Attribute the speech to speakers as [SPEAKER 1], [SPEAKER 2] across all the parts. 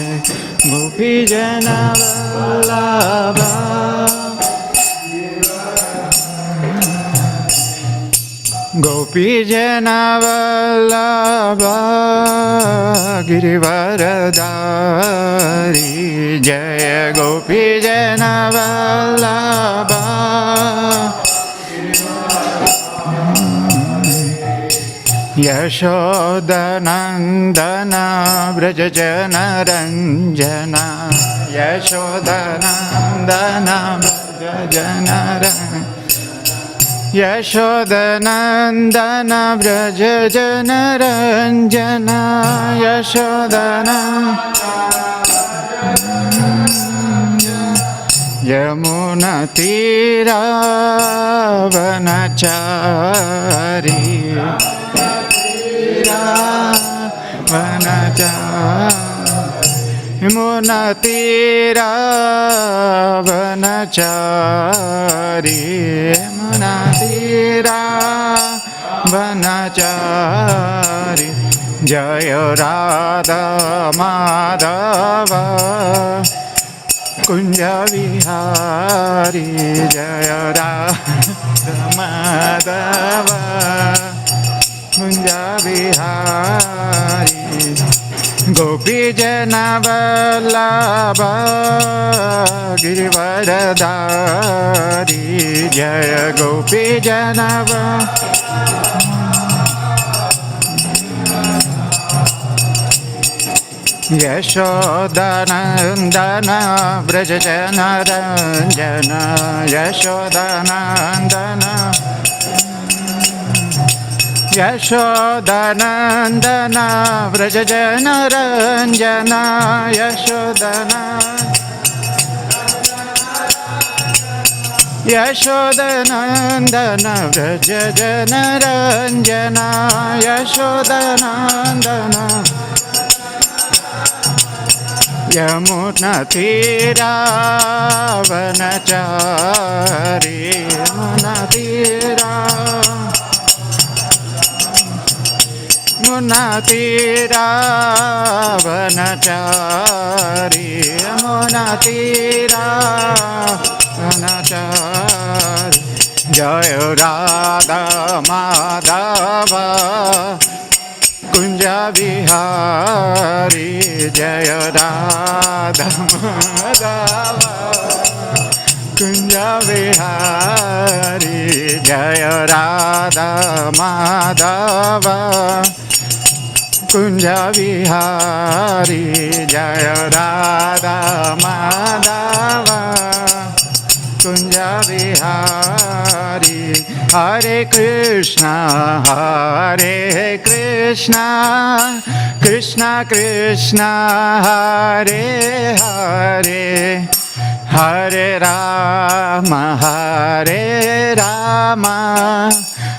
[SPEAKER 1] गोपी जन वल्लभा गोपी जना वल्लभा गिरिवरदारी। जय गोपी जना वल्लभा यशोदनन्दन व्रजनरञ्जन यशोदनन्दन व्रजनरञ्जन यशोदनन्दन व्रज जनरञ्जना यशोदन। यमुनतीरावनचारी। मन मुन तेरा बन चारी मुन तेरा बन चारी जय राधा माधव कुञ्ज विहारी जय राधा माधव कुंजा बिहारी गोपी जना बल्लभ गिरिवरदारी जय गोपी जनब जना यशोदानन्दन व्रजजनरञ्जन यशोदानन्दन यशोदनन्दना व्रजनरञ्जना यशोदना। यशोदनन्दन व्रज जनरञ्जना यशोदनन्दना। यमुनतीरावनचारी मुनतीरा। मुनतीरावनचारी मुनतीरावनचारी जय राधा माधव कुञ्ज विहारी जय राधा माधव कुञ्ज विहारी जय राधा माधव। कुञ्ज विहारी जय राधा माधव कुञ्ज विहारी हरे कृष्ण हरे कृष्ण कृष्ण कृष्ण हरे हरे हरे राम हरे राम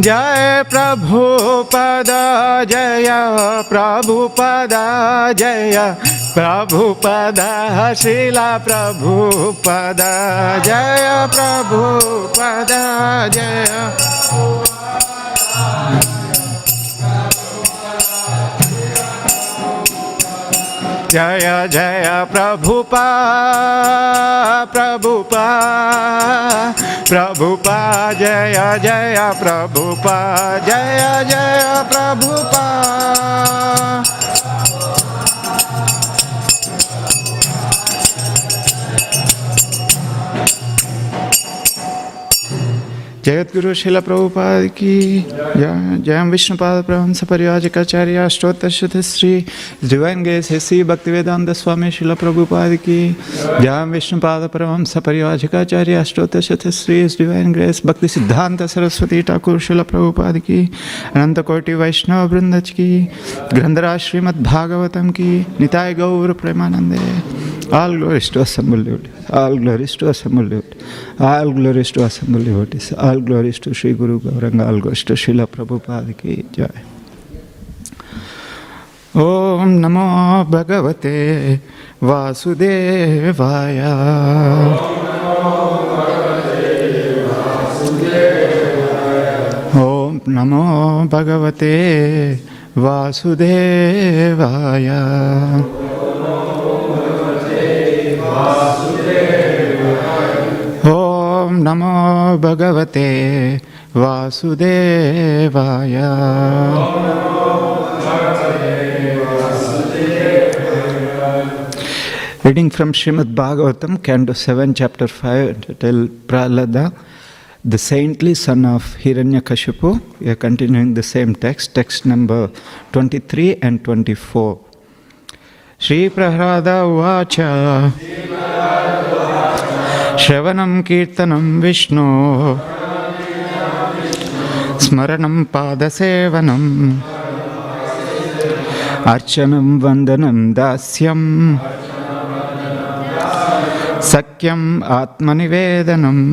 [SPEAKER 1] जय प्रभु पद, जय प्रभु पद, जय प्रभु पद, शिला प्रभु पद, जय प्रभु पद, जय जय जय प्रभुपा प्रभुपा પ્રભુપા જય જય પ્રભુપા જય જય પ્રભુપા. प्रभुपा जगतगुरु शिला प्रभुपाद की। जय जय विष्णुपाद प्रहंस परिवाजकाचार्य शत श्री डिवाइन ग्रेस श्री भक्तिवेदांत स्वामी शिला प्रभुपाद की। जय विष्णुपाद परमहंस परिवाजकाचार्य शत श्री डिवाइन ग्रेस भक्ति सिद्धांत सरस्वती ठाकुर शिला प्रभुपाद की। अनंत कोटि वैष्णव वृंद की। ग्रंथराज श्रीमद् भागवतम की। निताय गौर प्रेमानंदे All glories to assembled devotees. All glories to assembled devotees. All glories to assembled devotees. All glories to Sri Guru Gauranga. All glories to Srila Prabhupada ki jai. ॐ नमो भगवते वासुदेवाय ॐ नमो भगवते वासुदेवाय ॐ नमो भगवते वासुदेवाय Reading from Shrimad Bhagavatam, Canto 7, Chapter 5, till Prahlada, the saintly son of Hiranyakashipu. We are continuing the same text, text number 23 and 24. Shri Prahlada Uvacha श्रवणं कीर्तनं विष्णो स्मरणं पादसेवनम् अर्चनं वन्दनं दास्यम् सख्यम् आत्मनिवेदनम्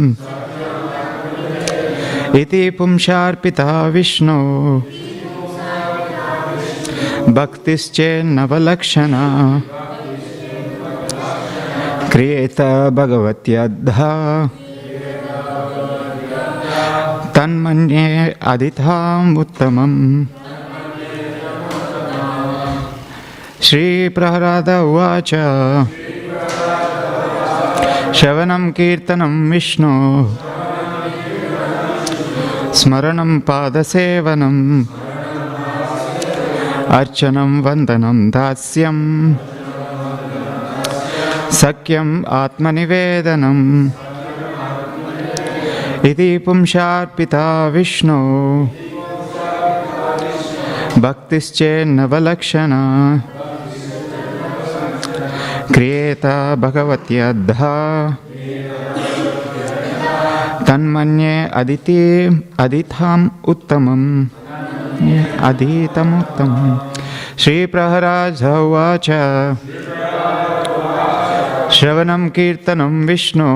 [SPEAKER 1] इति पुंसार्पिता विष्णो भक्तिश्चेन्नवलक्षणा क्रियेत भगवत्यद्धा तन्मन्ये अदिताम् उत्तमम् श्रीप्रहलाद उवाच श्रवणं कीर्तनं विष्णु स्मरणं पादसेवनम् अर्चनं वन्दनं दास्यम् सख्यम् आत्मनिवेदनम् इति पुंसार्पिता विष्णु भक्तिश्चेन्नवलक्षणा क्रियेत भगवत्यद्धा तन्मन्ये अदिति अदिताम् उत्तमम् अधीतमुत्तमम् श्रीप्रहराज उवाच श्रवणं कीर्तनं विष्णु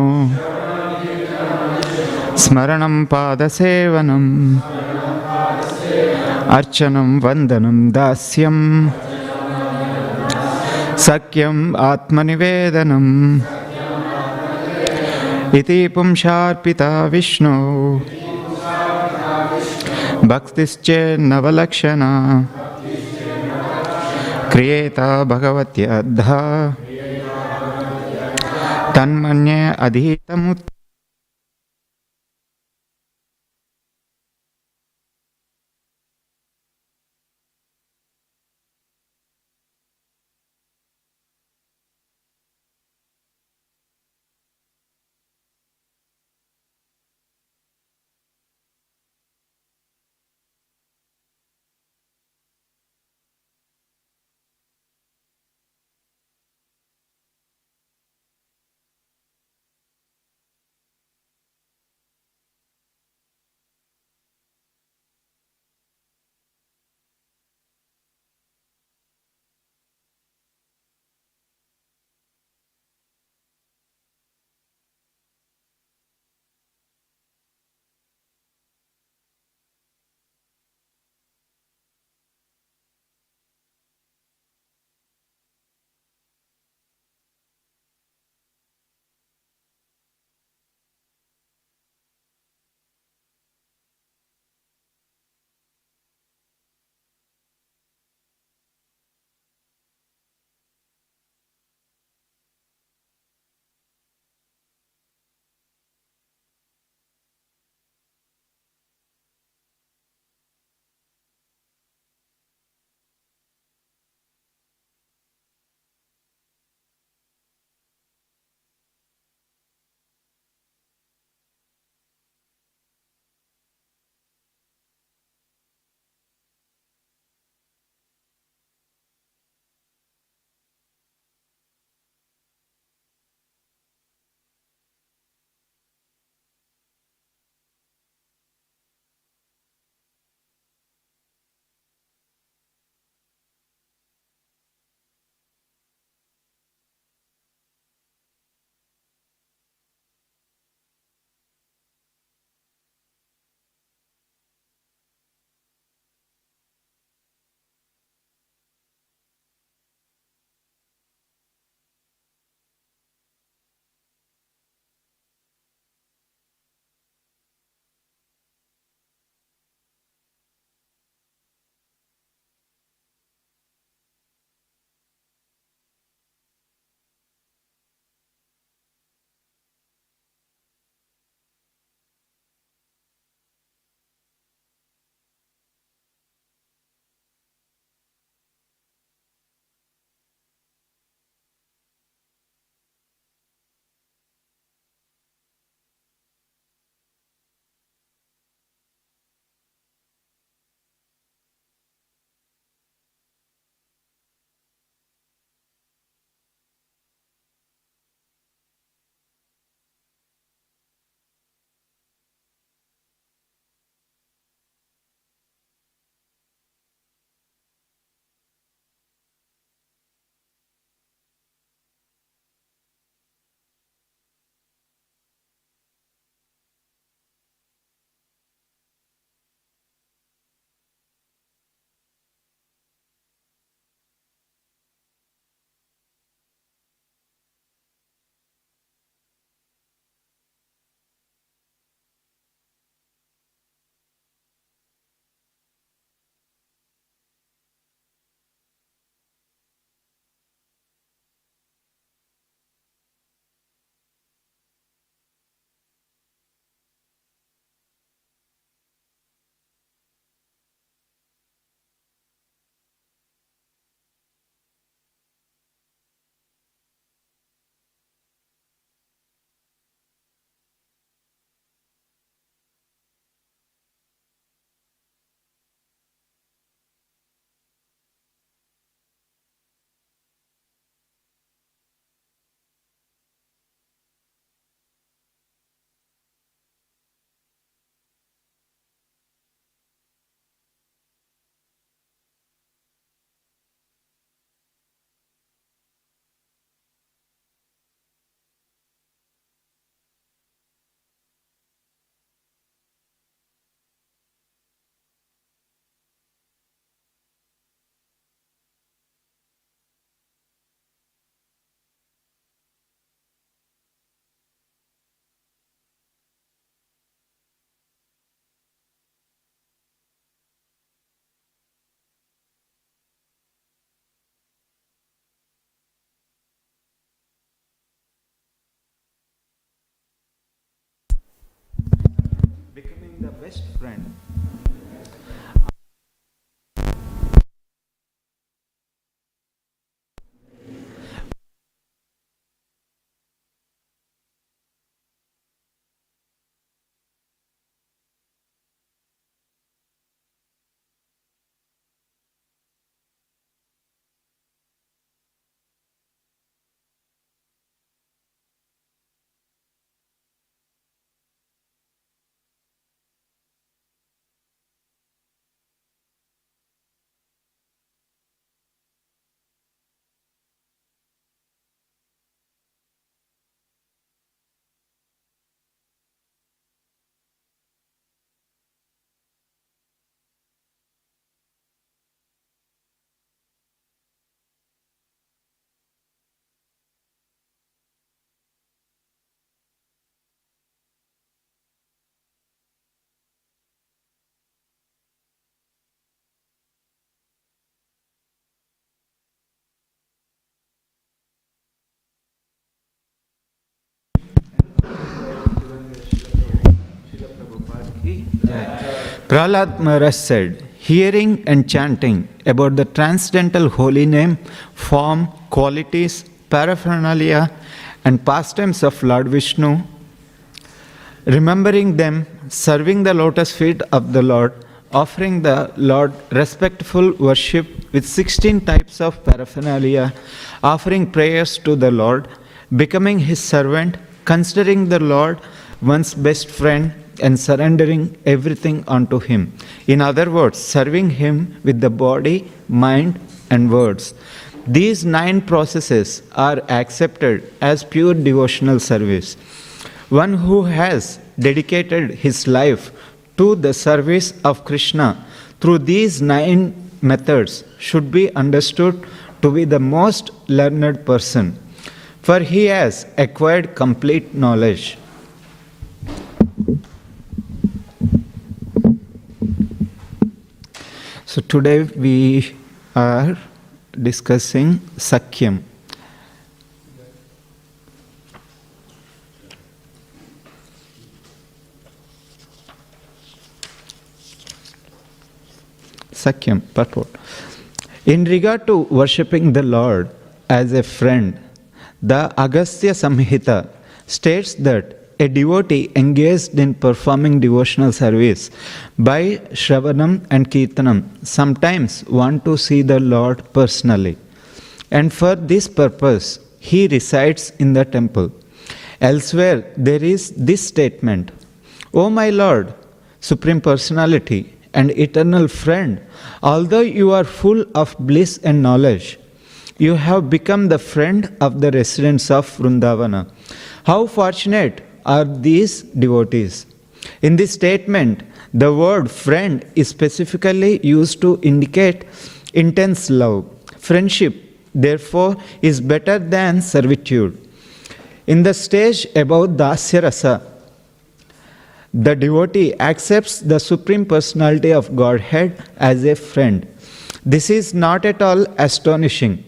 [SPEAKER 1] स्मरणं पादसेवनम् अर्चनं वन्दनं दास्यम् सख्यम् आत्मनिवेदनम् इति पुंसार्पिता Vishnu भक्तिश्चेन्नवलक्षणा क्रियेता भगवत्यद्धा तन्मन्ये अधीतमुत् best friend. Prahlad Maharaj said, hearing and chanting about the transcendental holy name, form, qualities, paraphernalia, and pastimes of Lord Vishnu, remembering them, serving the lotus feet of the Lord, offering the Lord respectful worship with 16 types of paraphernalia, offering prayers to the Lord, becoming his servant, considering the Lord one's best friend, and surrendering everything unto him. In other words, serving him with the body, mind, and words. These nine processes are accepted as pure devotional service. One who has dedicated his life to the service of Krishna through these nine methods should be understood to be the most learned person, for he has acquired complete knowledge. So today we are discussing Sakyam. Sakyam, purport. In regard to worshipping the Lord as a friend, the Agastya Samhita states that a devotee engaged in performing devotional service by Shravanam and Kirtanam sometimes want to see the Lord personally. And for this purpose, he resides in the temple. Elsewhere, there is this statement O my Lord, Supreme Personality, and eternal friend, although you are full of bliss and knowledge, you have become the friend of the residents of Vrindavana. How fortunate are these devotees? In this statement, the word friend is specifically used to indicate intense love. Friendship, therefore, is better than servitude. In the stage above Dasya Rasa, the devotee accepts the Supreme Personality of Godhead as a friend. This is not at all astonishing,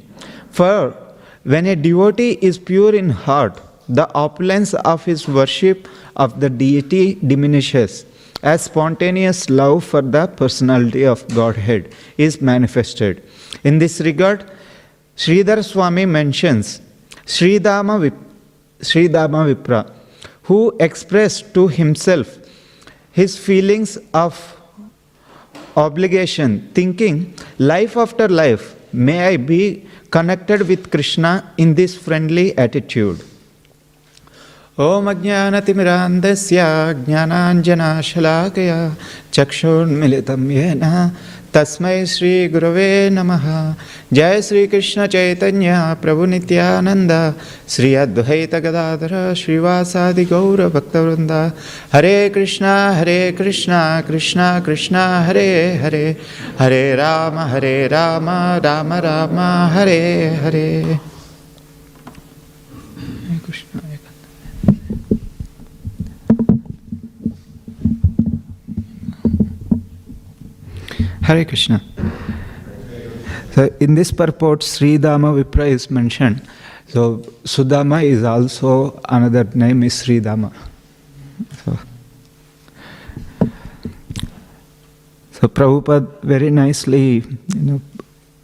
[SPEAKER 1] for when a devotee is pure in heart, the opulence of his worship of the deity diminishes as spontaneous love for the personality of Godhead is manifested. In this regard, Sridhar Swami mentions Sridama, Vip- Vipra, who expressed to himself his feelings of obligation, thinking, life after life, may I be connected with Krishna in this friendly attitude. ॐ अज्ञानतिमिरान्धस्य ज्ञानाञ्जनाशलाकया चक्षुर्मिलितं येन। तस्मै श्रीगुरवे नमः। जय श्रीकृष्णचैतन्य प्रभुनित्यानन्द श्री अद्वैतगदाधर श्रीवासादिगौरभक्तवृन्द हरे कृष्णा हरे कृष्णा कृष्णा कृष्णा, हरे हरे। हरे राम हरे Ram Ram Ram, Hare Hare. Hare Krishna. So in this purport, Sri Dama Vipra is mentioned. So Sudama is also another name is Sri Dama. So, So Prabhupada very nicely, you know,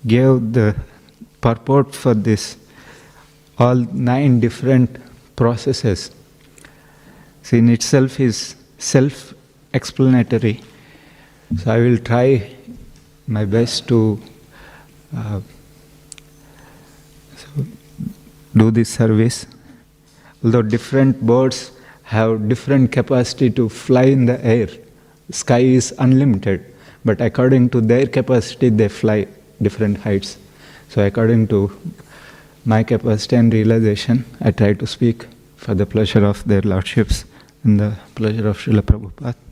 [SPEAKER 1] gave the purport for this, all nine different processes. So in itself is self-explanatory. So I will try my best to uh, do this service. Although different birds have different capacity to fly in the air, sky is unlimited, but according to their capacity, they fly different heights. So, according to my capacity and realization, I try to speak for the pleasure of their lordships and the pleasure of Srila Prabhupada.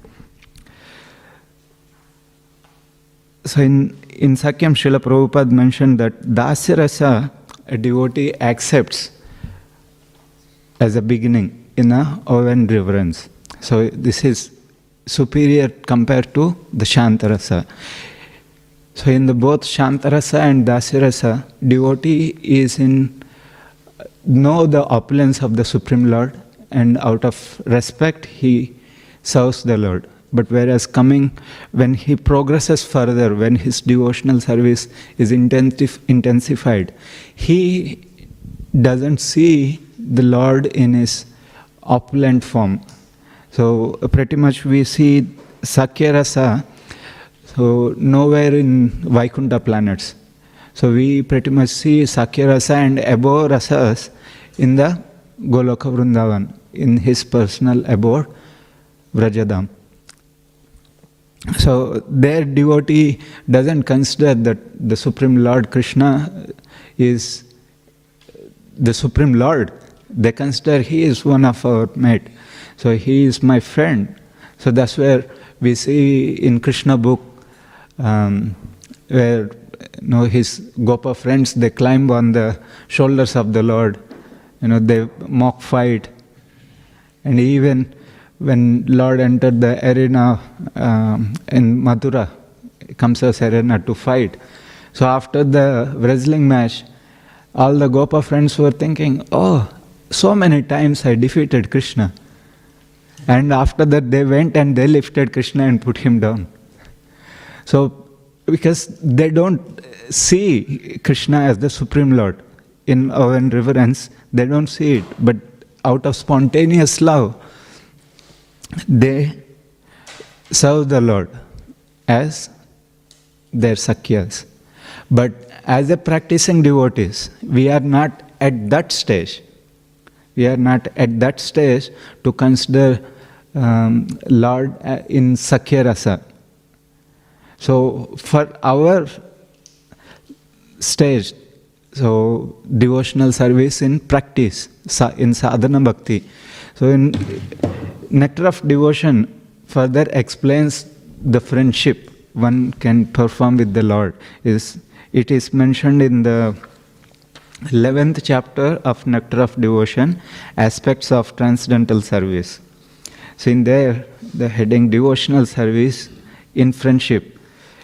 [SPEAKER 1] So in, in Sakyam, Srila Prabhupada mentioned that Dasya a devotee accepts as a beginning in a awe and reverence. So this is superior compared to the Shantarasa. So in the both Shantarasa and Dasyarasa, devotee is in know the opulence of the Supreme Lord and out of respect he serves the Lord. But whereas coming, when he progresses further, when his devotional service is intensif- intensified, he doesn't see the Lord in his opulent form. So, pretty much we see Sakya Rasa, so nowhere in Vaikuntha planets. So, we pretty much see Sakya Rasa and above Rasas in the Goloka Vrindavan, in his personal abode, Vrajadam. So their devotee doesn't consider that the Supreme Lord Krishna is the Supreme Lord. They consider he is one of our mate. So he is my friend. So that's where we see in Krishna book um, where you know his Gopa friends they climb on the shoulders of the Lord. You know they mock fight, and even when Lord entered the arena um, in Mathura, Kamsa's arena to fight. So after the wrestling match, all the Gopa friends were thinking, oh, so many times I defeated Krishna. And after that, they went and they lifted Krishna and put him down. So, because they don't see Krishna as the Supreme Lord in our reverence, they don't see it. But out of spontaneous love, they serve the Lord as their sakyas. But as a practicing devotees, we are not at that stage. We are not at that stage to consider um, Lord uh, in Sakya Rasa. So, for our stage, so devotional service in practice, in sadhana bhakti. So, in Nectar of Devotion further explains the friendship one can perform with the Lord. Is it is mentioned in the 11th chapter of Nectar of Devotion, aspects of transcendental service. So in there, the heading devotional service in friendship.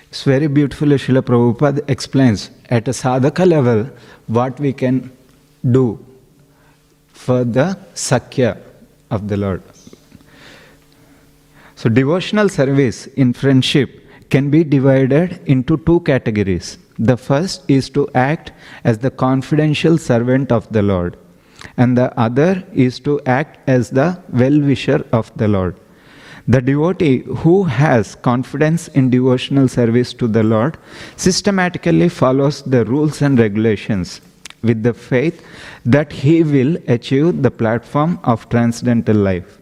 [SPEAKER 1] It's very beautifully Srila Prabhupada explains at a sadhaka level what we can do for the sakya of the Lord. So, devotional service in friendship can be divided into two categories. The first is to act as the confidential servant of the Lord, and the other is to act as the well wisher of the Lord. The devotee who has confidence in devotional service to the Lord systematically follows the rules and regulations with the faith that he will achieve the platform of transcendental life.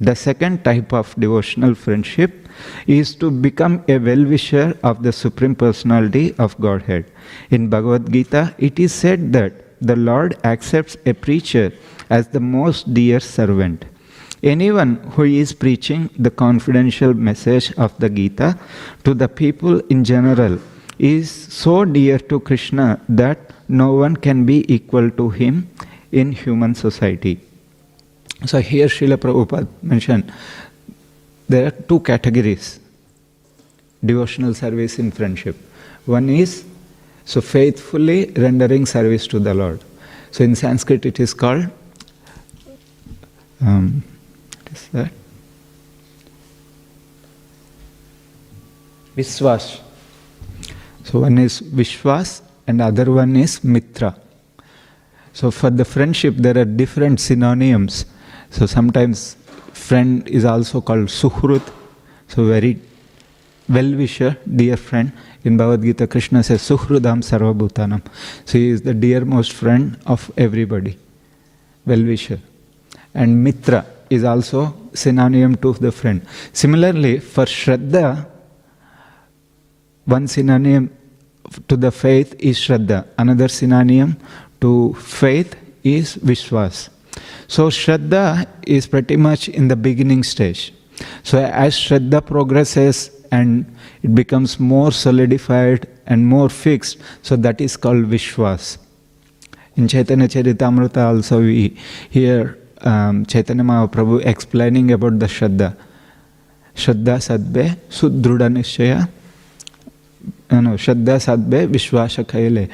[SPEAKER 1] The second type of devotional friendship is to become a well wisher of the Supreme Personality of Godhead. In Bhagavad Gita, it is said that the Lord accepts a preacher as the most dear servant. Anyone who is preaching the confidential message of the Gita to the people in general is so dear to Krishna that no one can be equal to him in human society. So here Srila Prabhupada mentioned there are two categories devotional service in friendship. One is so faithfully rendering service to the Lord. So in Sanskrit it is called um, what is that? Viswas. So one is Vishwas and other one is Mitra. So for the friendship, there are different synonyms. So sometimes friend is also called Suhrut, so very well-wisher, dear friend. In Bhagavad Gita, Krishna says, Suhrudam Sarvabhutanam. So he is the dearmost friend of everybody, well-wisher. And Mitra is also synonym to the friend. Similarly, for Shraddha, one synonym to the faith is Shraddha. Another synonym to faith is Vishwas. So Shraddha is pretty much in the beginning stage. So as Shraddha progresses and it becomes more solidified and more fixed, so that is called Vishwas. In Chaitanya Charitamrita also we hear um, Chaitanya Mahaprabhu explaining about the Shraddha. Shraddha Sadbe Sudruda Nishaya no, Shraddha Sadbe Vishwasa Kaile.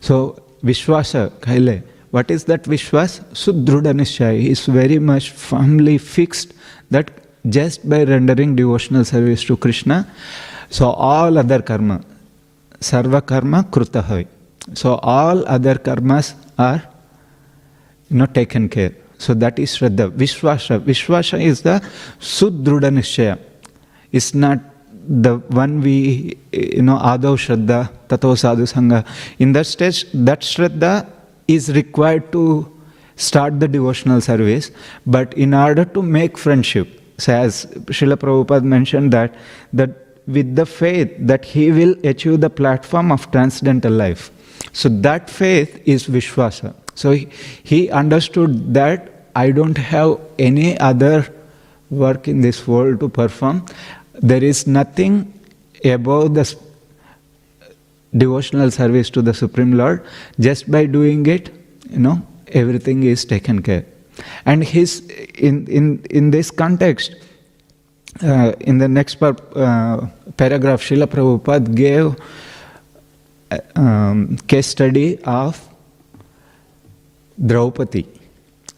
[SPEAKER 1] So Vishwasa Kaile. What is that Vishwas? Sudruda Nishaya is very much firmly fixed that just by rendering devotional service to Krishna, so all other karma, sarva karma krutahai. So all other karmas are know, taken care. So that is Shraddha. Vishwasha. Vishwasha is the Sudruda Nishaya. It's not the one we, you know, Adav Shraddha, Tato Sadhu Sangha. In that stage, that Shraddha is required to start the devotional service, but in order to make friendship, so as Srila Prabhupada mentioned that, that with the faith that he will achieve the platform of transcendental life. So that faith is Vishwasa. So he, he understood that I don't have any other work in this world to perform. There is nothing above the devotional service to the Supreme Lord. Just by doing it, you know, everything is taken care. And his in in in this context, uh, in the next par, uh, paragraph, Srila Prabhupada gave uh, um, case study of Draupadi.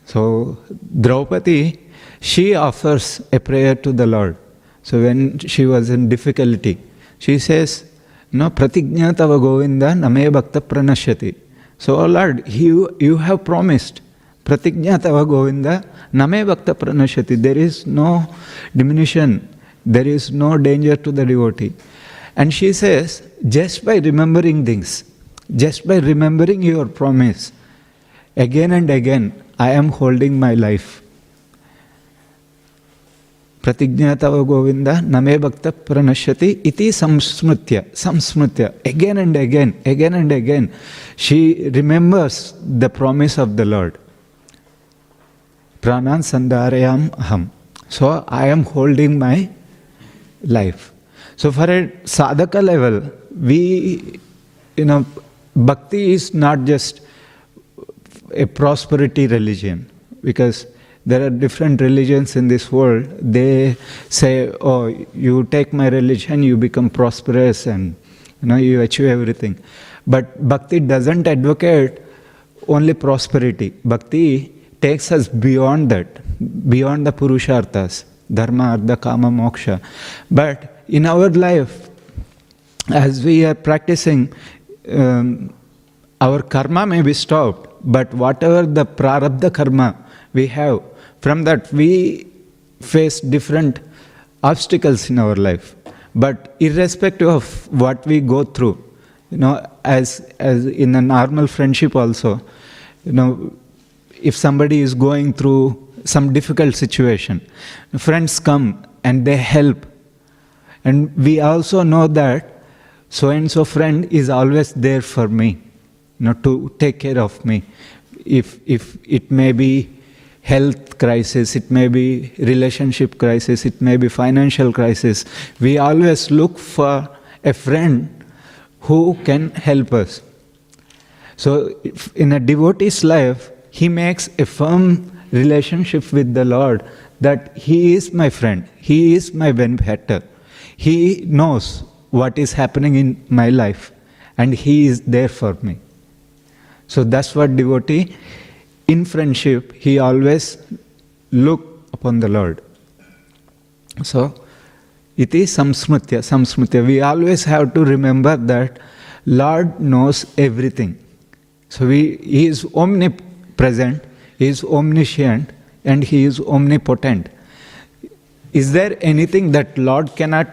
[SPEAKER 1] So Draupadi, she offers a prayer to the Lord. So when she was in difficulty, she says, No, pratigna tava govinda name bhakta. So, Lord, you, you have promised, pratigna tava govinda name bhakta. There is no diminution, there is no danger to the devotee. And she says, just by remembering things, just by remembering your promise, again and again, I am holding my life. प्रतिज्ञातव Govind न मे भक्त प्रणश्यति इति संस्मृत्य संस्मृत्य again and again again and again she remembers the promise of the lord प्राणान संधारयाम अहम so I am holding my life so for a sadhak level we you know bhakti is not just a prosperity religion because there are different religions in this world. They say, "Oh, you take my religion, you become prosperous, and you know you achieve everything." But bhakti doesn't advocate only prosperity. Bhakti takes us beyond that, beyond the purusharthas, dharma, artha, kama, moksha. But in our life, as we are practicing, um, our karma may be stopped, but whatever the prarabdha karma we have, from that, we face different obstacles in our life. But irrespective of what we go through, you know, as, as in a normal friendship also, you know, if somebody is going through some difficult situation, friends come and they help. And we also know that so and so friend is always there for me, you know, to take care of me. If, if it may be health crisis, it may be relationship crisis, it may be financial crisis. We always look for a friend who can help us. So, in a devotee's life, he makes a firm relationship with the Lord that He is my friend, He is my benefactor. He knows what is happening in my life, and He is there for me. So, that's what devotee in friendship, he always look upon the Lord. So, it is samsmritya. Samsmritya. We always have to remember that Lord knows everything. So we, He is omnipresent, He is omniscient, and He is omnipotent. Is there anything that Lord cannot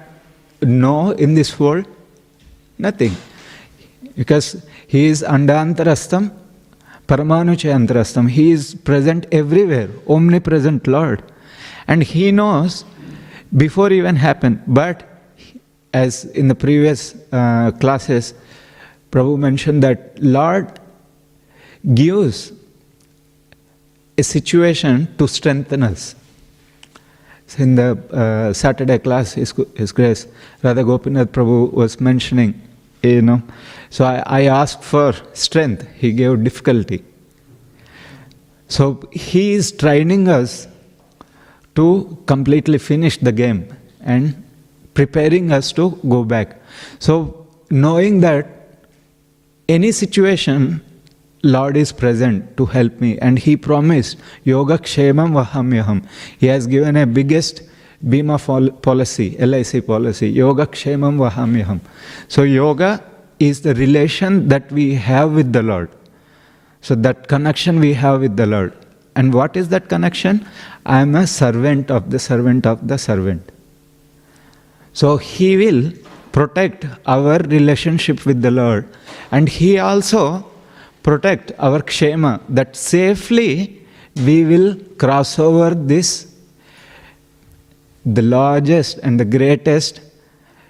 [SPEAKER 1] know in this world? Nothing. Because He is Andantarastam, Paramanuchayantarastam. He is present everywhere, omnipresent Lord. And He knows before even happen. But as in the previous uh, classes, Prabhu mentioned that Lord gives a situation to strengthen us. So in the uh, Saturday class, His, His Grace, Radha Gopinath Prabhu was mentioning, you know, so I, I asked for strength, he gave difficulty. So he is training us to completely finish the game and preparing us to go back. So knowing that any situation Lord is present to help me, and He promised, Yoga Kshemam Vahamyaham. He has given a biggest Bima policy, LIC policy, Yoga Kshemam Vahamyaham. So, yoga is the relation that we have with the Lord. So, that connection we have with the Lord. And what is that connection? I am a servant of the servant of the servant. So, He will protect our relationship with the Lord, and He also protect our kshema, that safely we will cross over this, the largest and the greatest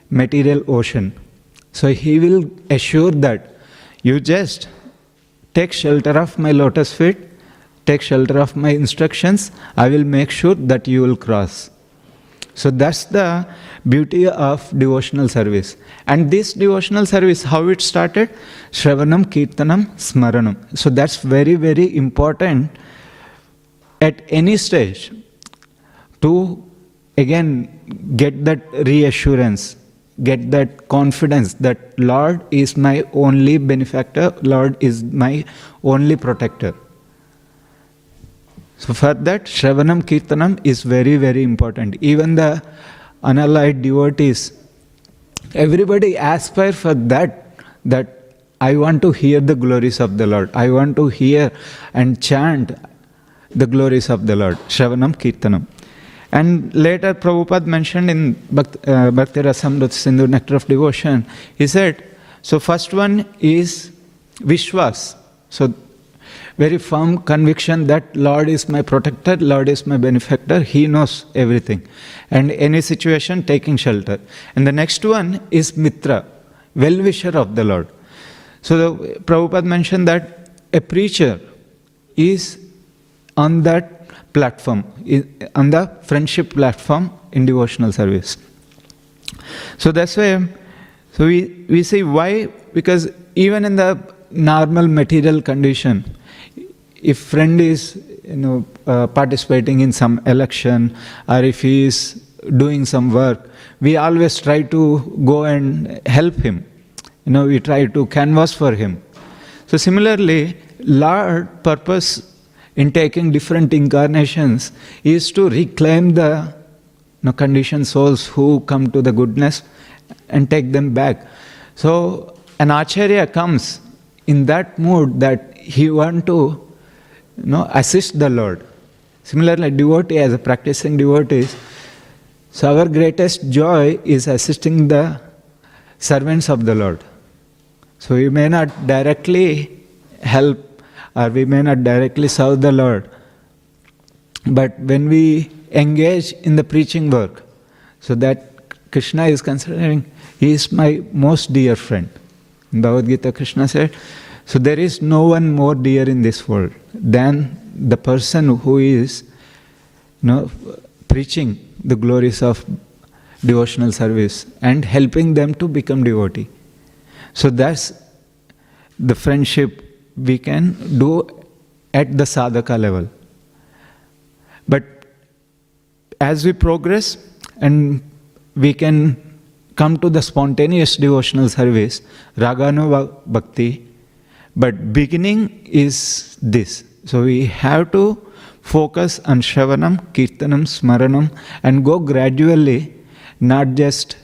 [SPEAKER 1] material ocean. So he will assure that you just take shelter of my lotus feet, take shelter of my instructions, I will make sure that you will cross. So that's the beauty of devotional service. And this devotional service, how it started? Shravanam, Kirtanam, Smaranam. So that's very, very important at any stage to again get that reassurance, get that confidence that Lord is my only benefactor, Lord is my only protector. So for that, Shravanam Kirtanam is very, very important. Even the unallied devotees, everybody aspire for that, that I want to hear the glories of the Lord. I want to hear and chant the glories of the Lord. Shravanam Kirtanam. And later Prabhupada mentioned in Bhakti, uh, Bhakti Rasamrita Sindhu Nectar of Devotion, he said, so first one is Vishwas. So very firm conviction that Lord is my protector, Lord is my benefactor, He knows everything. And any situation, taking shelter. And the next one is Mitra, well wisher of the Lord. So the, Prabhupada mentioned that a preacher is on that platform, on the friendship platform in devotional service. So that's why, so we, we say why? Because even in the normal material condition, if friend is you know uh, participating in some election or if he is doing some work we always try to go and help him you know we try to canvas for him so similarly lord purpose in taking different incarnations is to reclaim the you know, conditioned souls who come to the goodness and take them back so an acharya comes in that mood that he want to you know, assist the Lord. Similarly, devotee as a practicing devotee, so our greatest joy is assisting the servants of the Lord. So we may not directly help or we may not directly serve the Lord, but when we engage in the preaching work, so that Krishna is considering, he is my most dear friend. In Bhagavad Gita, Krishna said, so there is no one more dear in this world than the person who is you know, preaching the glories of devotional service and helping them to become devotee. So that's the friendship we can do at the sadhaka level. But as we progress and we can come to the spontaneous devotional service, raganu bhakti, but beginning is this. So we have to focus on Shravanam, Kirtanam, Smaranam and go gradually not just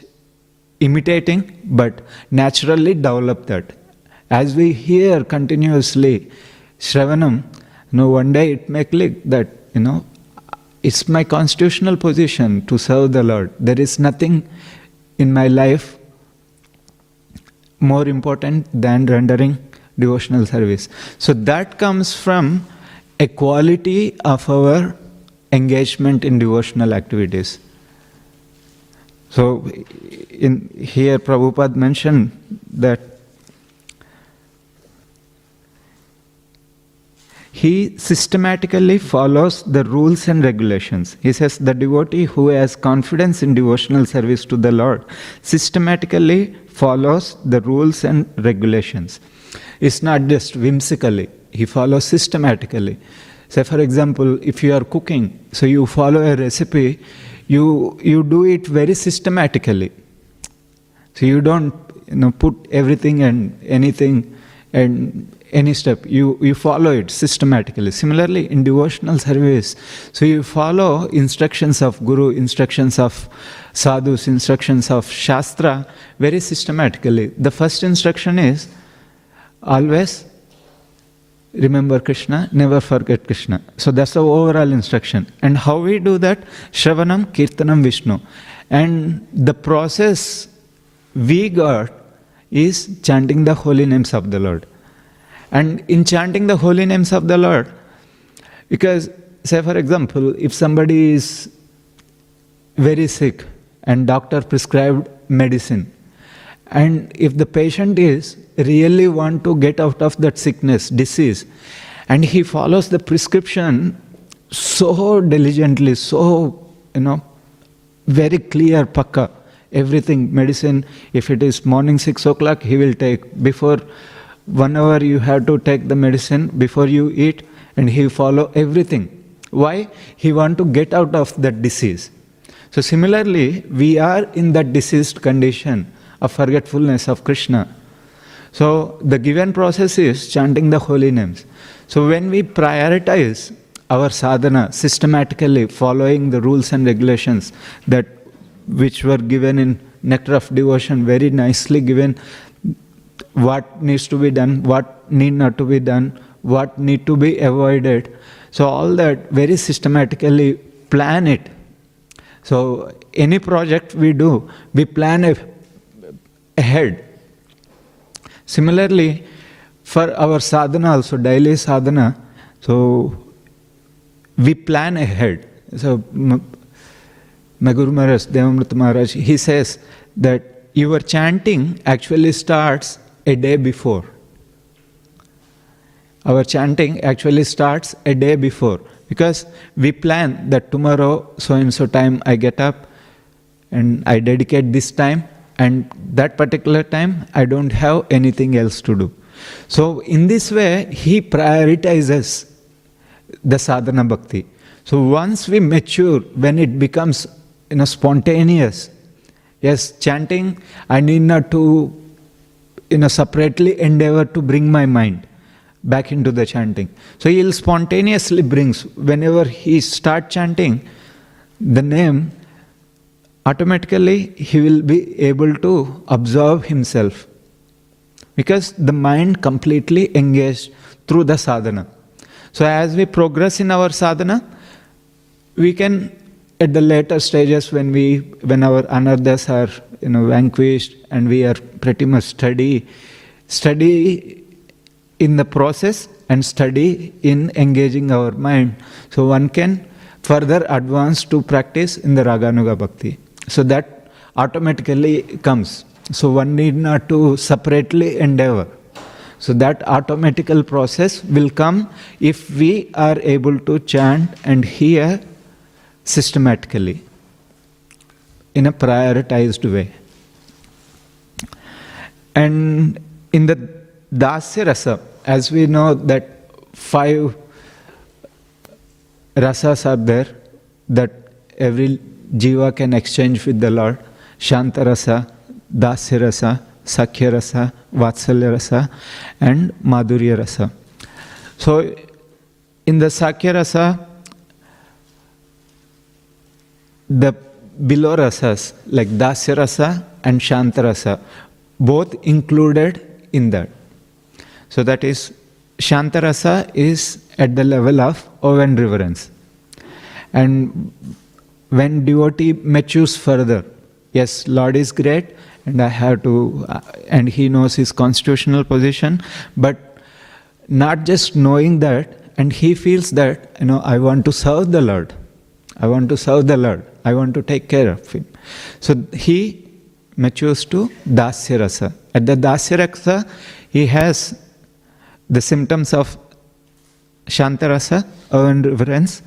[SPEAKER 1] imitating, but naturally develop that. As we hear continuously Shravanam, know, one day it may click that, you know, it's my constitutional position to serve the Lord. There is nothing in my life more important than rendering devotional service. So that comes from a quality of our engagement in devotional activities. So in here Prabhupada mentioned that he systematically follows the rules and regulations. He says the devotee who has confidence in devotional service to the Lord systematically follows the rules and regulations. It's not just whimsically, he follows systematically. Say, for example, if you are cooking, so you follow a recipe, you, you do it very systematically. So you don't you know, put everything and anything and any step you, you follow it systematically. Similarly in devotional service so you follow instructions of guru instructions of sadhus instructions of shastra very systematically. The first instruction is always remember krishna never forget krishna. So that's the overall instruction. And how we do that? Shravanam kirtanam vishnu. And the process we got is chanting the holy names of the lord and in chanting the holy names of the Lord, because, say for example, if somebody is very sick and doctor prescribed medicine, and if the patient is really want to get out of that sickness, disease, and he follows the prescription so diligently, so you know, very clear, pakka, everything, medicine, if it is morning six o'clock, he will take before one hour you have to take the medicine before you eat and he follow everything. Why? He want to get out of that disease. So similarly we are in that diseased condition of forgetfulness of krishna. So the given process is chanting the holy names. So when we prioritize our sadhana systematically following the rules and regulations that which were given in nectar of devotion very nicely given what needs to be done, what need not to be done, what need to be avoided. So all that very systematically plan it. So any project we do, we plan ahead. Similarly, for our sadhana also, daily sadhana, so we plan ahead. So Maguru Maharaj, Devamrita Maharaj, he says that your chanting actually starts a day before. Our chanting actually starts a day before because we plan that tomorrow, so and so time, I get up and I dedicate this time, and that particular time, I don't have anything else to do. So, in this way, he prioritizes the sadhana bhakti. So, once we mature, when it becomes you know, spontaneous, yes, chanting, I need not to you know, separately endeavor to bring my mind back into the chanting. So he'll spontaneously brings, whenever he start chanting the name, automatically he will be able to observe himself. Because the mind completely engaged through the sadhana. So as we progress in our sadhana, we can at the later stages when we when our anarthas are you know vanquished and we are pretty much study study in the process and study in engaging our mind. So one can further advance to practice in the raganuga bhakti. So that automatically comes. So one need not to separately endeavor. So that automatical process will come if we are able to chant and hear systematically in a prioritized way. And in the Dasya Rasa, as we know that five rasas are there that every jiva can exchange with the Lord Shanta Rasa, Dasya Rasa, Sakhya Rasa, Vatsalya Rasa, and Madhurya Rasa. So, in the Sakhya Rasa, the below rasas like dasya rasa and shanta rasa, both included in that. So that is shanta rasa is at the level of and reverence. And when devotee matures further, yes, Lord is great, and I have to, uh, and he knows his constitutional position, but not just knowing that, and he feels that, you know, I want to serve the Lord. I want to serve the Lord. I want to take care of him. So he matures to Dasya Rasa. At the Dasya Rasa, he has the symptoms of Shantarasa, earned reverence,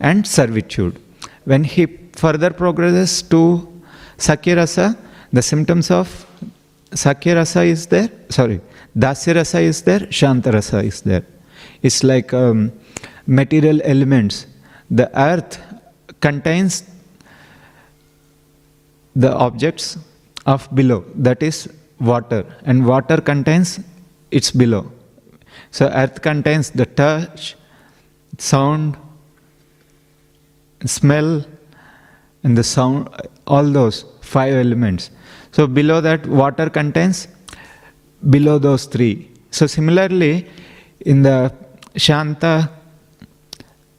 [SPEAKER 1] and servitude. When he further progresses to Sakhyarasa, the symptoms of Sakhyarasa is there, sorry, Dasyarasa is there, Shantarasa is there. It's like um, material elements. The earth contains the objects of below, that is water, and water contains its below. So, earth contains the touch, sound, smell, and the sound, all those five elements. So, below that, water contains below those three. So, similarly, in the Shanta,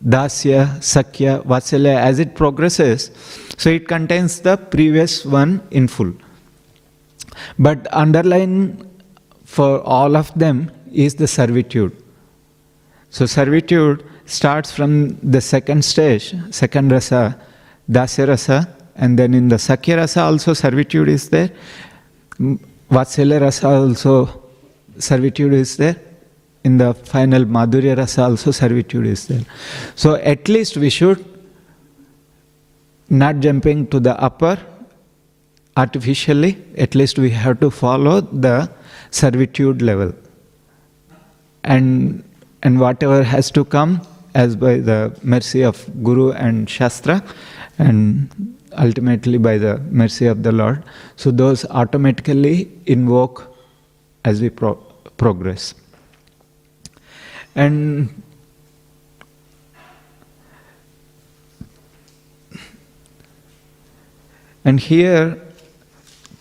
[SPEAKER 1] Dasya, Sakhya, Vatsalya, as it progresses, so it contains the previous one in full. But underlying for all of them is the servitude. So, servitude starts from the second stage, second rasa, dasya rasa, and then in the sakhya rasa also servitude is there. Vatsalya rasa also servitude is there. In the final madhurya rasa also servitude is there. So, at least we should not jumping to the upper artificially, at least we have to follow the servitude level. And, and whatever has to come as by the mercy of Guru and Shastra, and ultimately by the mercy of the Lord. So those automatically invoke as we pro- progress. And and here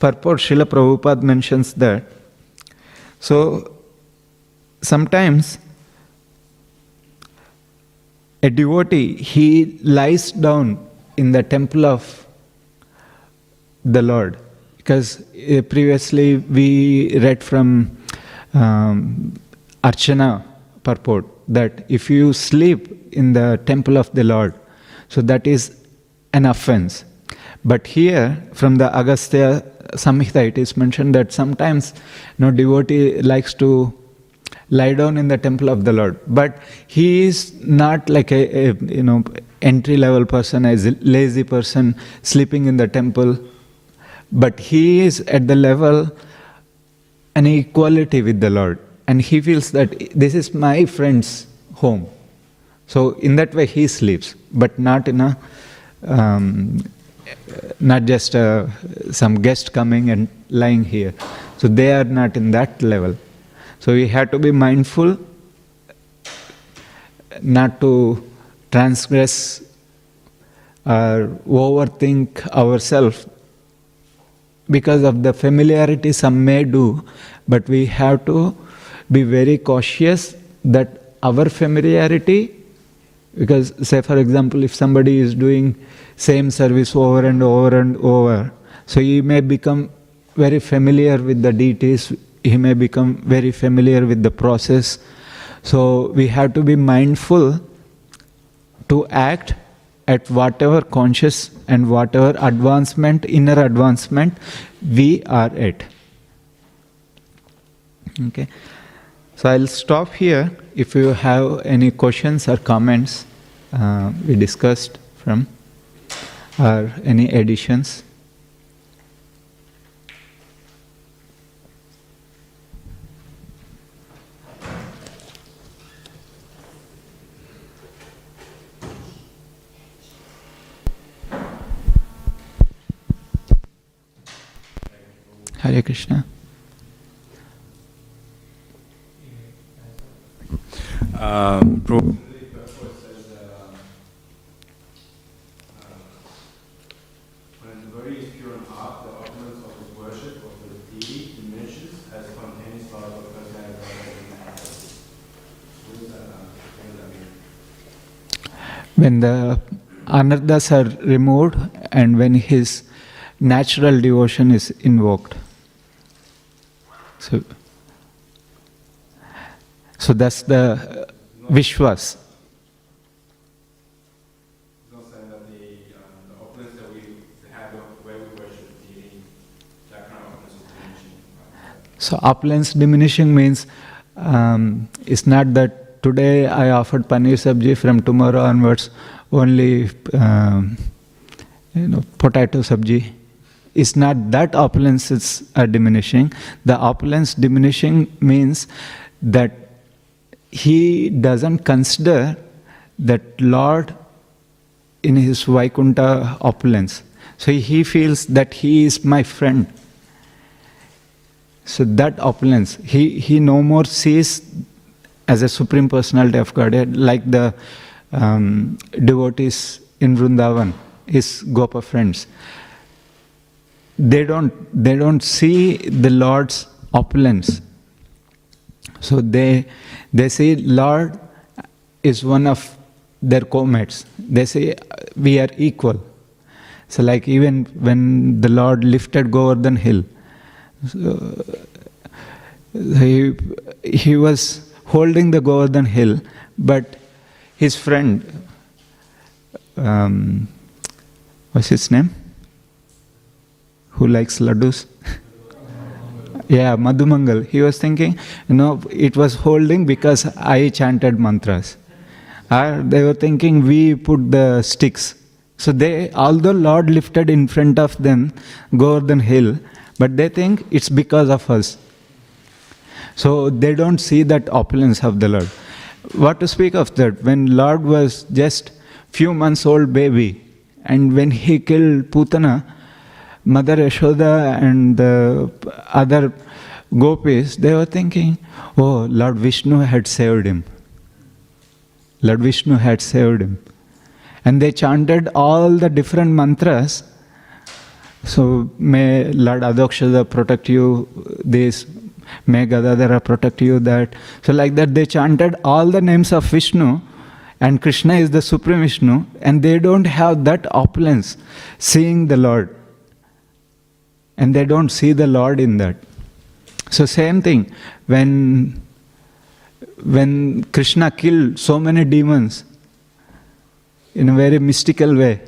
[SPEAKER 1] purport Srila Prabhupada mentions that. So sometimes a devotee he lies down in the temple of the Lord because uh, previously we read from um, Archana purport that if you sleep in the temple of the Lord, so that is an offense. But here, from the Agastya Samhita, it is mentioned that sometimes you know, devotee likes to lie down in the temple of the Lord, but he is not like a, a you know entry level person, a lazy person sleeping in the temple, but he is at the level an equality with the Lord, and he feels that this is my friend's home. So in that way he sleeps, but not in a um, not just uh, some guest coming and lying here. So they are not in that level. So we have to be mindful not to transgress or overthink ourselves because of the familiarity some may do, but we have to be very cautious that our familiarity because say for example if somebody is doing same service over and over and over. So he may become very familiar with the deities. He may become very familiar with the process. So we have to be mindful to act at whatever conscious and whatever advancement inner advancement we are at. Okay. So i'll stop here. If you have any questions or comments uh, we discussed from, or any additions. Hare Krishna.
[SPEAKER 2] Um,
[SPEAKER 1] when the anarthas are removed and when his natural devotion is invoked. So, so that's the Vishwas. So opulence diminishing means um, it's not that today I offered paneer sabji from tomorrow onwards only um, you know potato sabji. It's not that opulence is uh, diminishing. The opulence diminishing means that he doesn't consider that Lord in his Vaikunta opulence. So he feels that he is my friend. So that opulence, he, he no more sees as a supreme personality of Godhead like the um, devotees in Vrindavan, his Gopa friends. They don't, they don't see the Lord's opulence. So they, they say Lord is one of their co-mates. They say we are equal. So like even when the Lord lifted Govardhan hill, so he, he was holding the Govardhan hill, but his friend, um, what's his name? Who likes laddus? yeah, Madhumangal. He was thinking, you know, it was holding because I chanted mantras. Or they were thinking we put the sticks. So they, although Lord lifted in front of them Govardhan hill, but they think it's because of us. So they don't see that opulence of the Lord. What to speak of that? When Lord was just few months old baby, and when he killed Putana, Mother Yashoda and the other gopis, they were thinking, oh, Lord Vishnu had saved him. Lord Vishnu had saved him. And they chanted all the different mantras. So, may Lord Adhokshaja protect you, this, may Gadadhara protect you, that. So, like that, they chanted all the names of Vishnu, and Krishna is the Supreme Vishnu, and they don't have that opulence, seeing the Lord. And they don't see the Lord in that. So, same thing, when when Krishna killed so many demons in a very mystical way,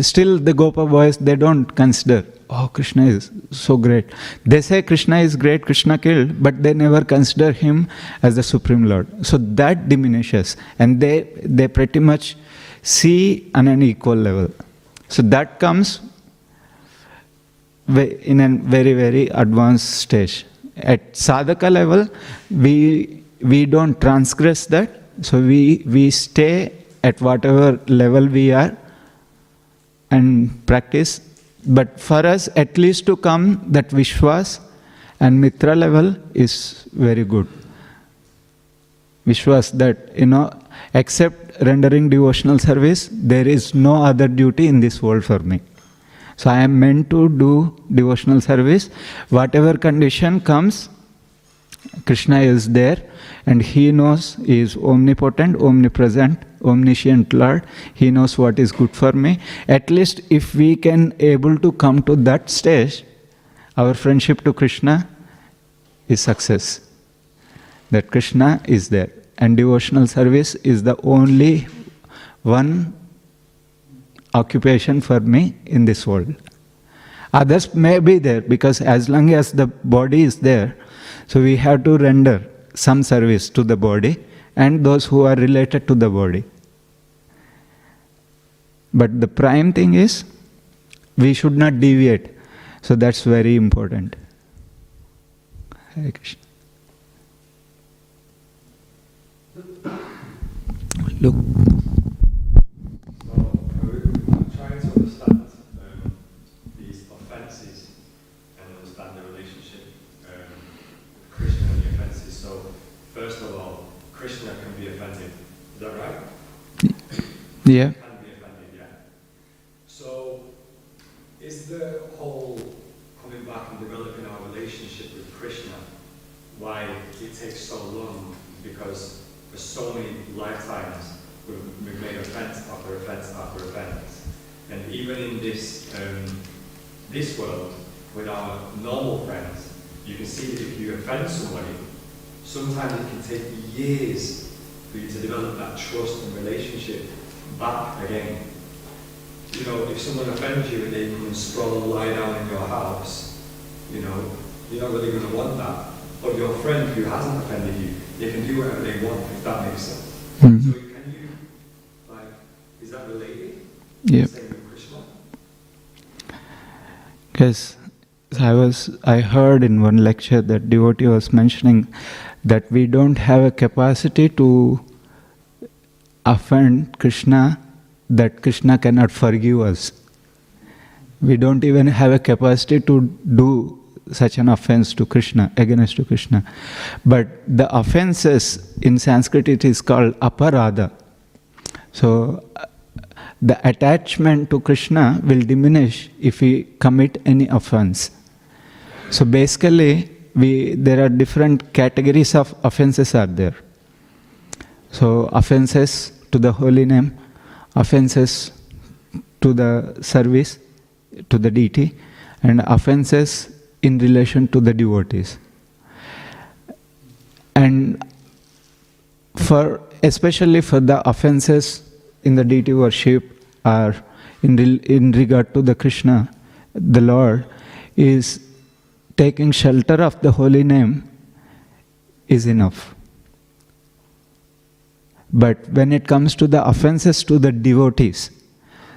[SPEAKER 1] still the Gopa boys they don't consider, oh, Krishna is so great. They say Krishna is great, Krishna killed, but they never consider him as the Supreme Lord. So that diminishes, and they, they pretty much see on an equal level. So that comes in a very, very advanced stage. At sadhaka level, we, we don't transgress that, so we, we stay at whatever level we are and practice. But for us, at least to come, that Vishwas and Mitra level is very good. Vishwas that, you know, except rendering devotional service, there is no other duty in this world for me. So I am meant to do devotional service. Whatever condition comes, Krishna is there and he knows he is omnipotent, omnipresent, omniscient Lord. He knows what is good for me. At least if we can able to come to that stage, our friendship to Krishna is success. That Krishna is there. And devotional service is the only one occupation for me in this world. Others may be there because as long as the body is there, so we have to render some service to the body and those who are related to the body. But the prime thing is we should not deviate. So that's very important. Hare Krishna. Look.
[SPEAKER 3] So, I'm trying to understand um, these offences and understand the relationship um, with Krishna and the offences. So, first of all, Krishna Is that right?
[SPEAKER 1] Yeah.
[SPEAKER 3] Can be yeah. So, is the whole coming back and developing our relationship with Krishna why it takes so long? Because for so many lifetimes we've, made offence after offence after offence. And even in this, um, this world, with our normal friends, you can see that if you offend somebody, sometimes it can take years for you to develop that trust and relationship back again. You know, if someone offends you and they come and sprawl and lie down in your house, you know, you're not really going to want that. But your friend who hasn't offended you, they can do whatever they want, if that makes sense. So
[SPEAKER 1] Mhm.
[SPEAKER 3] can you, like, is that related?
[SPEAKER 1] Yeah. Because I was, I heard in one lecture that devotee was mentioning that we don't have a capacity to offend Krishna, that Krishna cannot forgive us. We don't even have a capacity to do such an offense to Krishna, against to Krishna. But the offenses in Sanskrit it is called aparadha. So the attachment to Krishna will diminish if we commit any offense. So basically, we there are different categories of offenses are there. So offenses to the holy name, offenses to the service, to the deity, and offenses in relation to the devotees. And for especially for the offenses in the deity worship or in, in regard to the Krishna, the Lord, is taking shelter of the holy name is enough. But when it comes to the offenses to the devotees,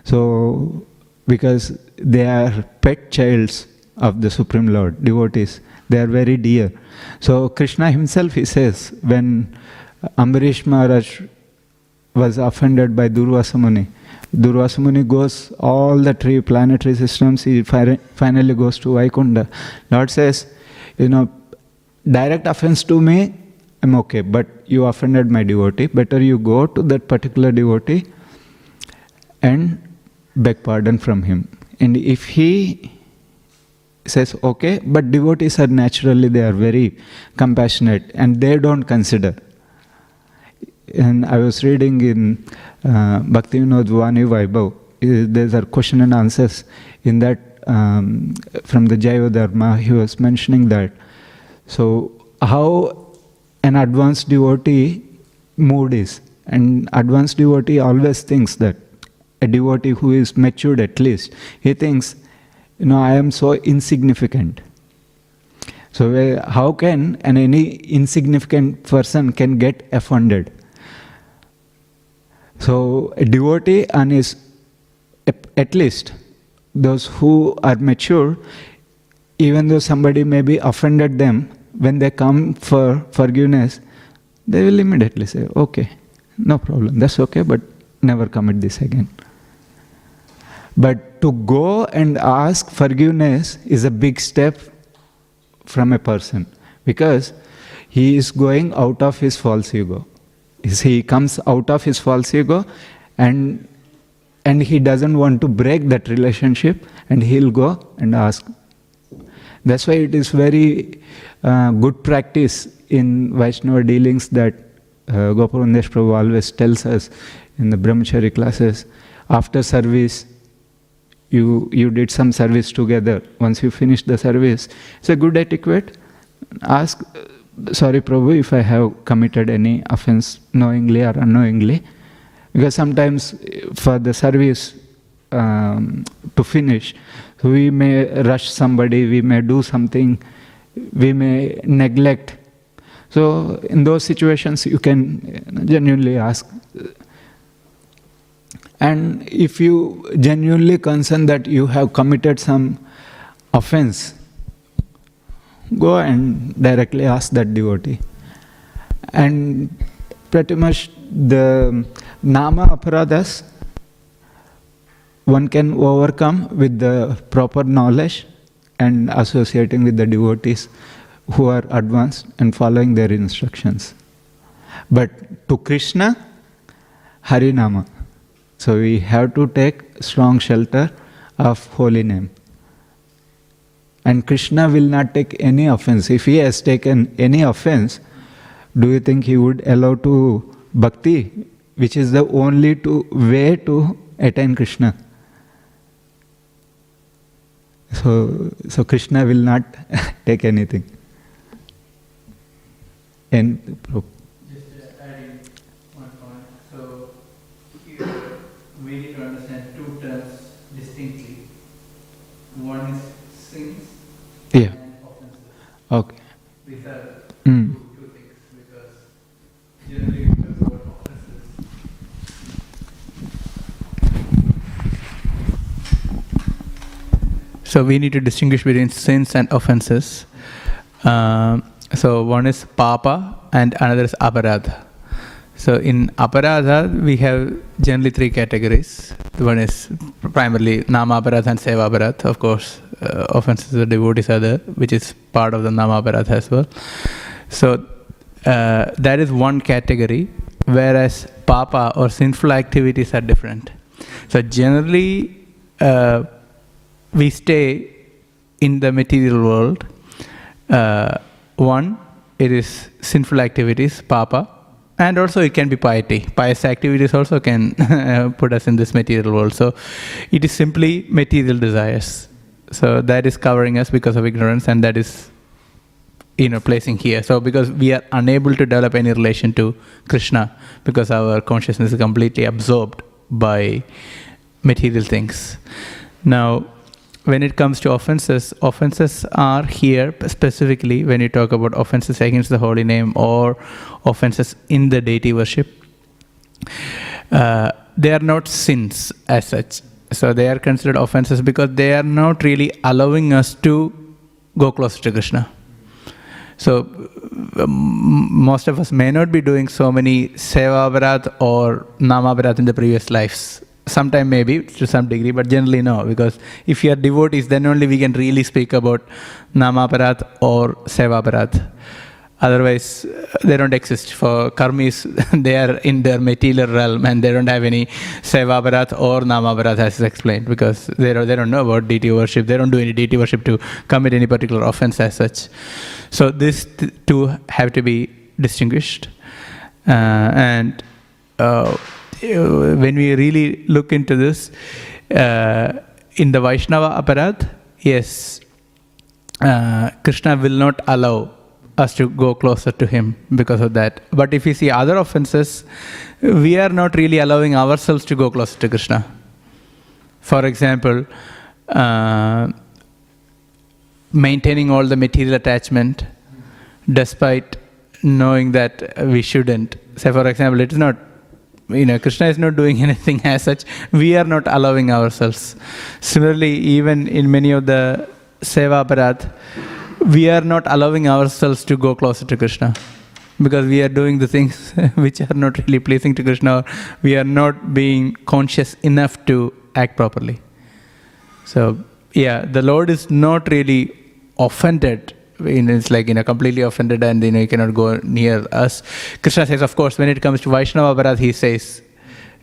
[SPEAKER 1] so because they are pet childs of the Supreme Lord, devotees, they are very dear. So Krishna himself, he says, when Ambarish Maharaj was offended by Durvasa Muni, Durvasa Muni goes all the three planetary systems, he fi- finally goes to Vaikunta. Lord says, you know, direct offense to me, I'm okay, but you offended my devotee. Better you go to that particular devotee and beg pardon from him. And if he says okay, but devotees are naturally they are very compassionate and they don't consider. And I was reading in uh, Bhakti Vinod Vani Vaibhav, uh, there's a question and answers in that um, from the Jaiva Dharma, he was mentioning that. So, how an advanced devotee mood is. And advanced devotee always thinks that a devotee who is matured at least, he thinks, you know, I am so insignificant. So uh, how can an any insignificant person can get offended? So a devotee and is at least those who are mature, even though somebody may be offended them, when they come for forgiveness, they will immediately say, okay, no problem, that's okay, but never commit this again. But to go and ask forgiveness is a big step from a person because he is going out of his false ego. He comes out of his false ego and and he doesn't want to break that relationship and he'll go and ask. That's why it is very uh, good practice in Vaishnava dealings that uh, Gopalandesh Prabhu always tells us in the brahmachari classes after service you you did some service together once you finish the service it's a good etiquette ask sorry prabhu if i have committed any offense knowingly or unknowingly because sometimes for the service um, to finish we may rush somebody we may do something we may neglect. So in those situations you can genuinely ask. And if you genuinely concern that you have committed some offense, go and directly ask that devotee. And pretty much the nama aparadhas one can overcome with the proper knowledge and associating with the devotees who are advanced and following their instructions. But to Krishna, Harinama. So we have to take strong shelter of holy name. And Krishna will not take any offense. If he has taken any offense, do you think he would allow to bhakti which is the only to way to attain Krishna. So, so Krishna will not take anything. And
[SPEAKER 4] Just uh, adding one point. So here we need to understand two terms distinctly. One is sins
[SPEAKER 1] yeah, okay.
[SPEAKER 4] These
[SPEAKER 1] Mm.
[SPEAKER 4] two, things because. So we need to distinguish between sins and offenses. Um, so one is papa and another is aparadha. So in aparadha we have generally three categories. One is primarily nama aparadha and seva aparadha. Of course, uh, offenses of devotees are there, which is part of the nama aparadha as well. So uh, that is one category, whereas papa or sinful activities are different. So generally, uh, we stay in the material world. Uh, one, it is sinful activities, papa, and also it can be piety. Pious activities also can put us in this material world. So it is simply material desires. So that is covering us because of ignorance, and that is you know placing here. So because we are unable to develop any relation to krishna because our consciousness is completely absorbed by material things. Now when it comes to offenses offenses are here specifically when you talk about offenses against the holy name or offenses in the deity worship. Uh, they are not sins as such so they are considered offenses because they are not really allowing us to go closer to krishna so, um, most of us may not be doing so many seva aparadh or nama aparadh in the previous lives. Sometime maybe to some degree, but generally no, because if you are devotees, then only we can really speak about nama aparadh or seva aparadh. Otherwise, they don't exist. For karmis, they are in their material realm and they don't have any seva aparadh or nama aparadh as explained because they don't, they don't know about deity worship. They don't do any deity worship to commit any particular offense as such. So these th- two have to be distinguished. Uh, and uh, when we really look into this, uh, in the Vaishnava aparadh, yes, uh, Krishna will not allow us to go closer to him because of that. But if we see other offenses, we are not really allowing ourselves to go closer to Krishna. For example, uh, maintaining all the material attachment despite knowing that we shouldn't. Say, for example, it is not, you know, Krishna is not doing anything as such. We are not allowing ourselves. Similarly, even in many of the Seva Aparadh, we are not allowing ourselves to go closer to Krishna because we are doing the things which are not really pleasing to Krishna or we are not being conscious enough to act properly. So, yeah, the Lord is not really offended. It's like you know completely offended, and you know you cannot go near us. Krishna says, of course, when it comes to Vaishnava Aparadh, he says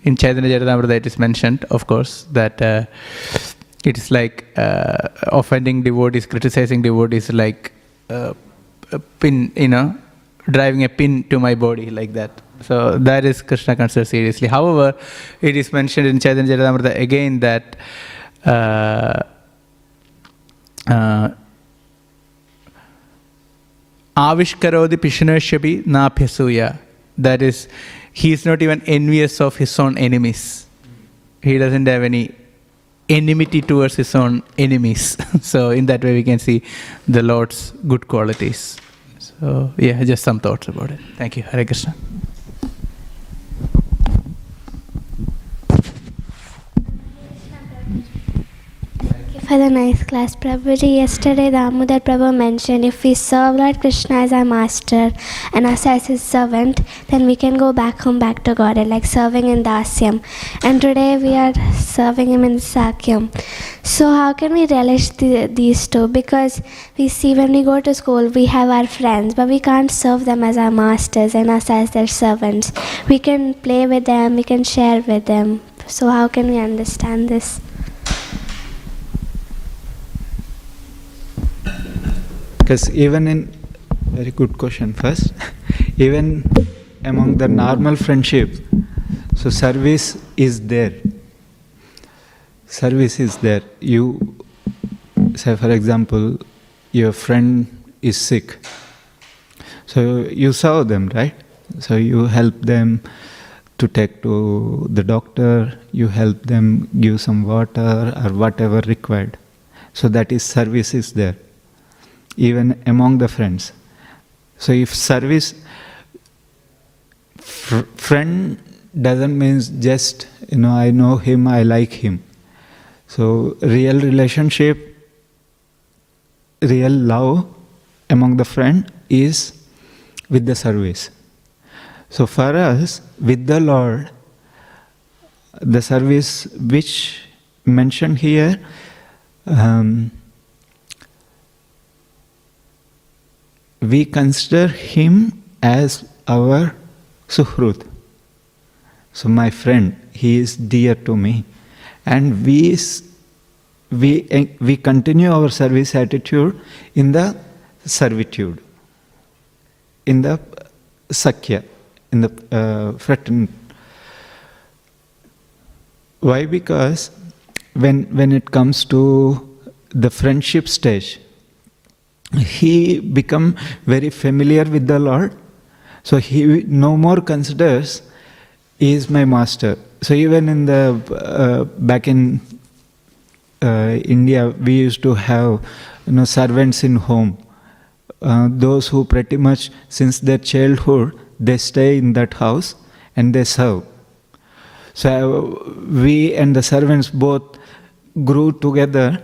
[SPEAKER 4] in Chaitanya Charitamrita it is mentioned, of course, that uh, it is like uh, offending devotees, criticizing devotees, like uh, a pin, you know, driving a pin to my body, like that. So that is Krishna considered seriously. However, it is mentioned in Chaitanya Charitamrita again that. Uh, uh, Avishkarodi Pishanashapi Napyasuya. That is, he is not even envious of his own enemies. He doesn't have any enmity towards his own enemies. so, in that way, we can see the Lord's good qualities. So, yeah, just some thoughts about it. Thank you. Hare Krishna.
[SPEAKER 5] For the nice class, Prabhuji. Yesterday, Damodar Prabhu mentioned if we serve Lord Krishna as our master and us as his servant, then we can go back home, back to Godhead, like serving in Dasyam. And today we are serving him in Sakyam. So, how can we relish the, these two? Because we see when we go to school, we have our friends, but we can't serve them as our masters and us as their servants. We can play with them, we can share with them. So, how can we understand this?
[SPEAKER 1] Because even in very good question first, even among the normal friendship, So service is there. Service is there. You say, for example, your friend is sick. So you serve them, right? So you help them to take to the doctor, you help them give some water or whatever required. So that is service is there, even among the friends. So if service, fr- friend doesn't means just you know I know him, I like him. So real relationship, real love among the friend is with the service. So for us, with the Lord, the service which mentioned here, um, we consider him as our suhrut. So my friend, he is dear to me, and we we eh, we continue our service attitude in the servitude, in the sakhya, in the uh, fratern. Why? Because when when it comes to the friendship stage, he become very familiar with the Lord, so he no more considers he is my master. So even in the uh, back in uh, India, we used to have you know servants in home. Uh, those who pretty much since their childhood they stay in that house and they serve. So uh, we and the servants both grew together.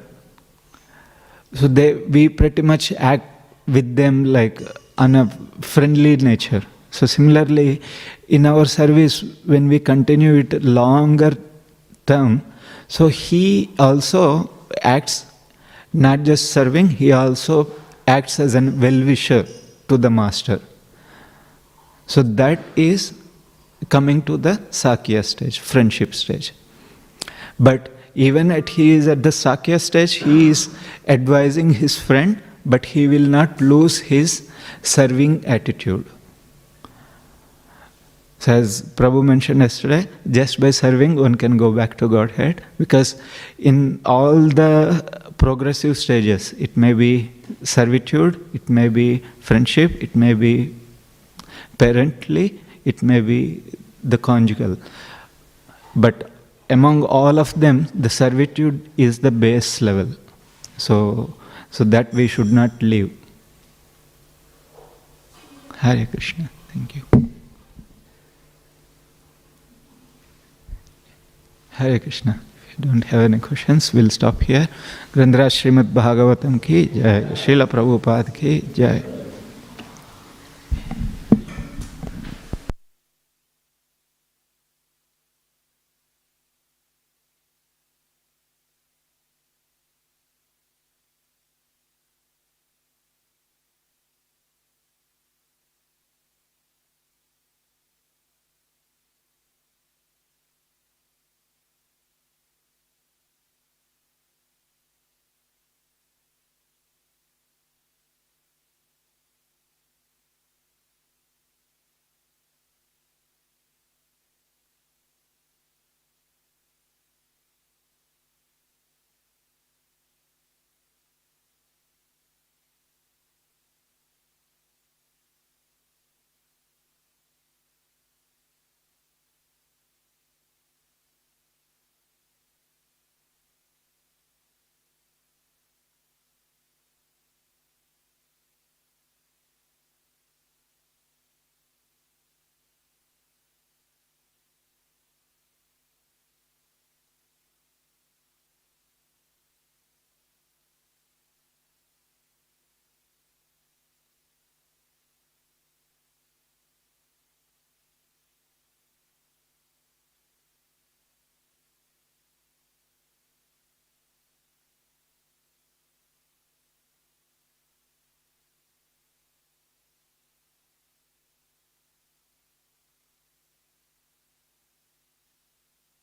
[SPEAKER 1] So they we pretty much act with them like on a friendly nature. So similarly, in our service, when we continue it longer term, so he also acts not just serving, he also acts as a well wisher to the master. So that is coming to the Sakhya stage, friendship stage. But even at he is at the Sakhya stage, he is advising his friend, but he will not lose his serving attitude. So as Prabhu mentioned yesterday, just by serving one can go back to Godhead because in all the progressive stages, it may be servitude, it may be friendship, it may be parently, it may be the conjugal. But among all of them, the servitude is the base level. So, so that we should not leave. Hare Krishna. Thank you. Hare Krishna. If you don't have any questions, we'll stop here. Grandhara Srimad Bhagavatam ki jai. Srila Prabhupada ki jai.